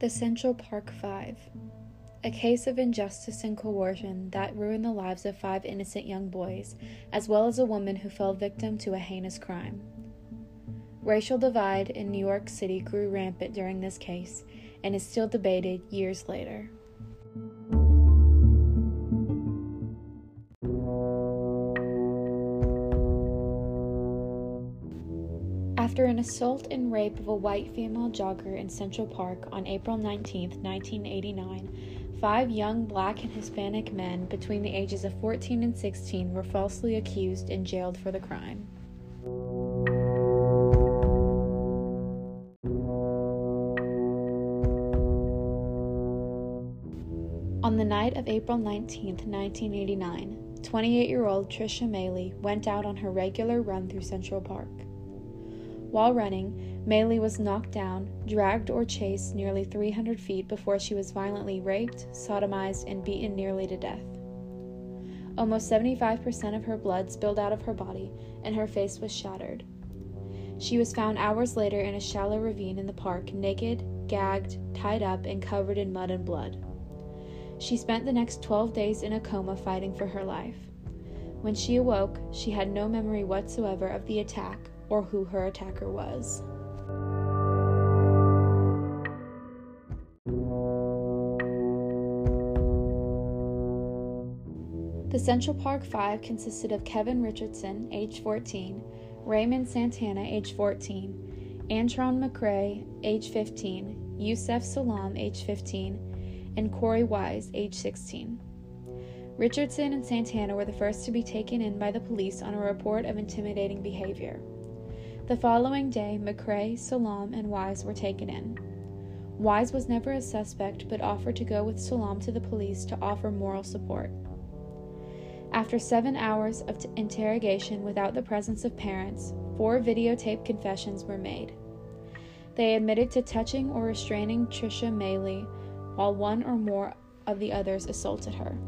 The Central Park Five. A case of injustice and coercion that ruined the lives of five innocent young boys, as well as a woman who fell victim to a heinous crime. Racial divide in New York City grew rampant during this case and is still debated years later. An assault and rape of a white female jogger in Central Park on April 19, 1989, five young black and Hispanic men between the ages of 14 and 16 were falsely accused and jailed for the crime. On the night of April 19, 1989, 28 year old Trisha Meili went out on her regular run through Central Park. While running, Meili was knocked down, dragged, or chased nearly 300 feet before she was violently raped, sodomized, and beaten nearly to death. Almost 75% of her blood spilled out of her body, and her face was shattered. She was found hours later in a shallow ravine in the park, naked, gagged, tied up, and covered in mud and blood. She spent the next 12 days in a coma fighting for her life. When she awoke, she had no memory whatsoever of the attack or who her attacker was. The Central Park Five consisted of Kevin Richardson, age 14, Raymond Santana, age 14, Antron McCray, age 15, Yusef Salaam, age 15, and Korey Wise, age 16. Richardson and Santana were the first to be taken in by the police on a report of intimidating behavior. The following day, McCray, Salaam, and Wise were taken in. Wise was never a suspect but offered to go with Salaam to the police to offer moral support. After seven hours of t- interrogation without the presence of parents, four videotape confessions were made. They admitted to touching or restraining Trisha Meili while one or more of the others assaulted her.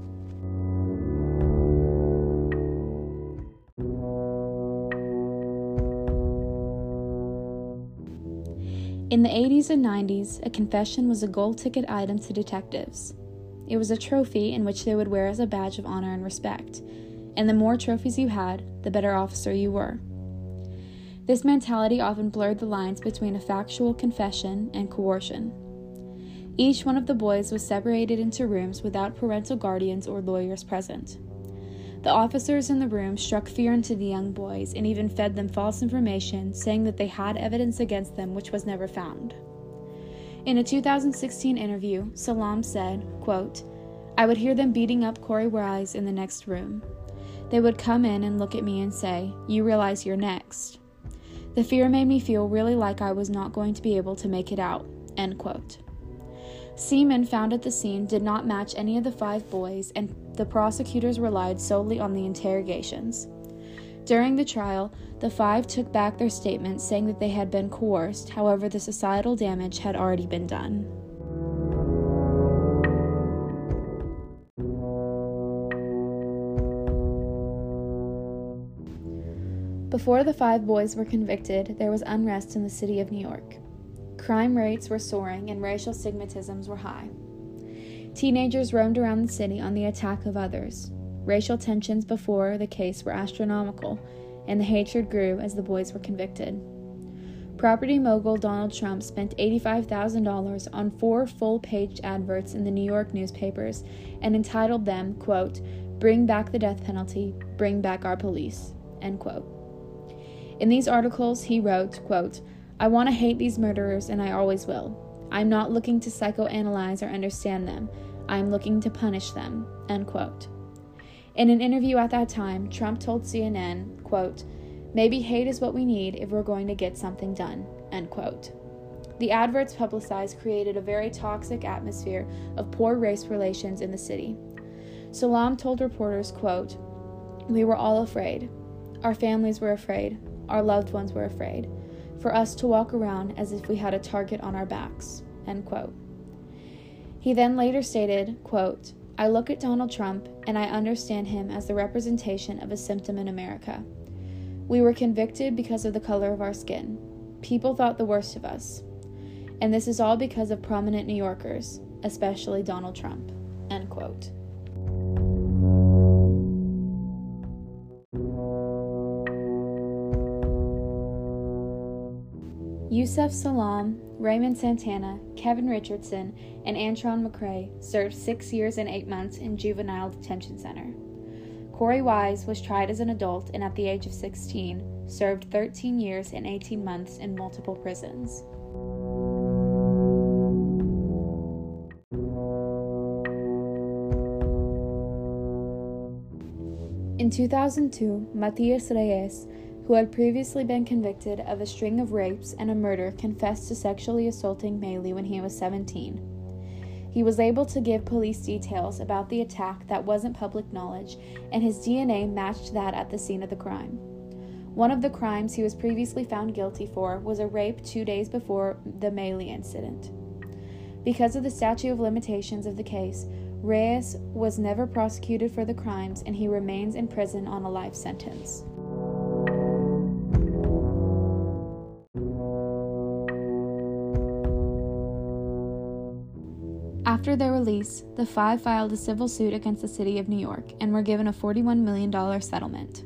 In the 80s and 90s, a confession was a gold ticket item to detectives. It was a trophy in which they would wear as a badge of honor and respect, and the more trophies you had, the better officer you were. This mentality often blurred the lines between a factual confession and coercion. Each one of the boys was separated into rooms without parental guardians or lawyers present. The officers in the room struck fear into the young boys and even fed them false information, saying that they had evidence against them which was never found. In a 2016 interview, Salaam said, quote, I would hear them beating up Korey Wise in the next room. They would come in and look at me and say, You realize you're next. The fear made me feel really like I was not going to be able to make it out. End quote. Semen found at the scene did not match any of the five boys, and the prosecutors relied solely on the interrogations. During the trial, the five took back their statements saying that they had been coerced, however, the societal damage had already been done. Before the five boys were convicted, there was unrest in the city of New York. Crime rates were soaring and racial stigmatisms were high. Teenagers roamed around the city on the attack of others. Racial tensions before the case were astronomical, and the hatred grew as the boys were convicted. Property mogul Donald Trump spent $85,000 on four full page adverts in the New York newspapers and entitled them, quote, Bring back the death penalty, bring back our police, end quote. In these articles, he wrote, quote, I want to hate these murderers and I always will. I'm not looking to psychoanalyze or understand them. I'm looking to punish them. End quote. In an interview at that time, Trump told CNN, quote, Maybe hate is what we need if we're going to get something done. End quote. The adverts publicized created a very toxic atmosphere of poor race relations in the city. Salaam told reporters, quote, We were all afraid. Our families were afraid. Our loved ones were afraid for us to walk around as if we had a target on our backs. End quote. He then later stated, quote, I look at Donald Trump and I understand him as the representation of a symptom in America. We were convicted because of the color of our skin. People thought the worst of us. And this is all because of prominent New Yorkers, especially Donald Trump. End quote. Yusef Salaam, Raymond Santana, Kevin Richardson, and Antron McCray served six years and eight months in juvenile detention center. Korey Wise was tried as an adult and at the age of 16 served 13 years and 18 months in multiple prisons. In 2002, Matias Reyes, who had previously been convicted of a string of rapes and a murder, confessed to sexually assaulting Meili when he was 17. He was able to give police details about the attack that wasn't public knowledge, and his DNA matched that at the scene of the crime. One of the crimes he was previously found guilty for was a rape two days before the Meili incident. Because of the statute of limitations of the case, Reyes was never prosecuted for the crimes and he remains in prison on a life sentence. After their release, the five filed a civil suit against the city of New York and were given a $41 million settlement.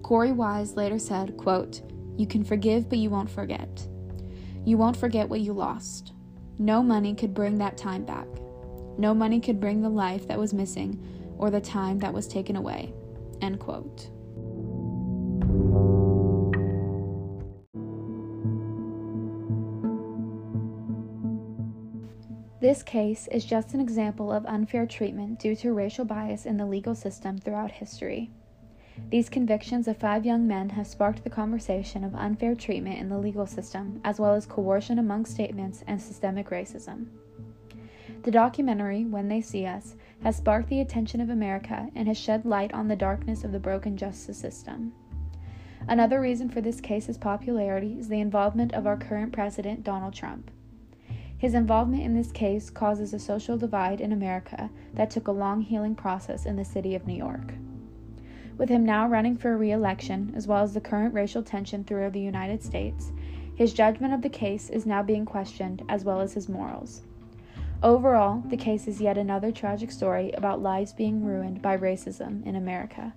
Korey Wise later said, quote, You can forgive, but you won't forget. You won't forget what you lost. No money could bring that time back. No money could bring the life that was missing or the time that was taken away. End quote. This case is just an example of unfair treatment due to racial bias in the legal system throughout history. These convictions of five young men have sparked the conversation of unfair treatment in the legal system, as well as coercion among statements and systemic racism. The documentary, When They See Us, has sparked the attention of America and has shed light on the darkness of the broken justice system. Another reason for this case's popularity is the involvement of our current president, Donald Trump. His involvement in this case causes a social divide in America that took a long healing process in the city of New York. With him now running for re election, as well as the current racial tension throughout the United States, his judgment of the case is now being questioned, as well as his morals. Overall, the case is yet another tragic story about lives being ruined by racism in America.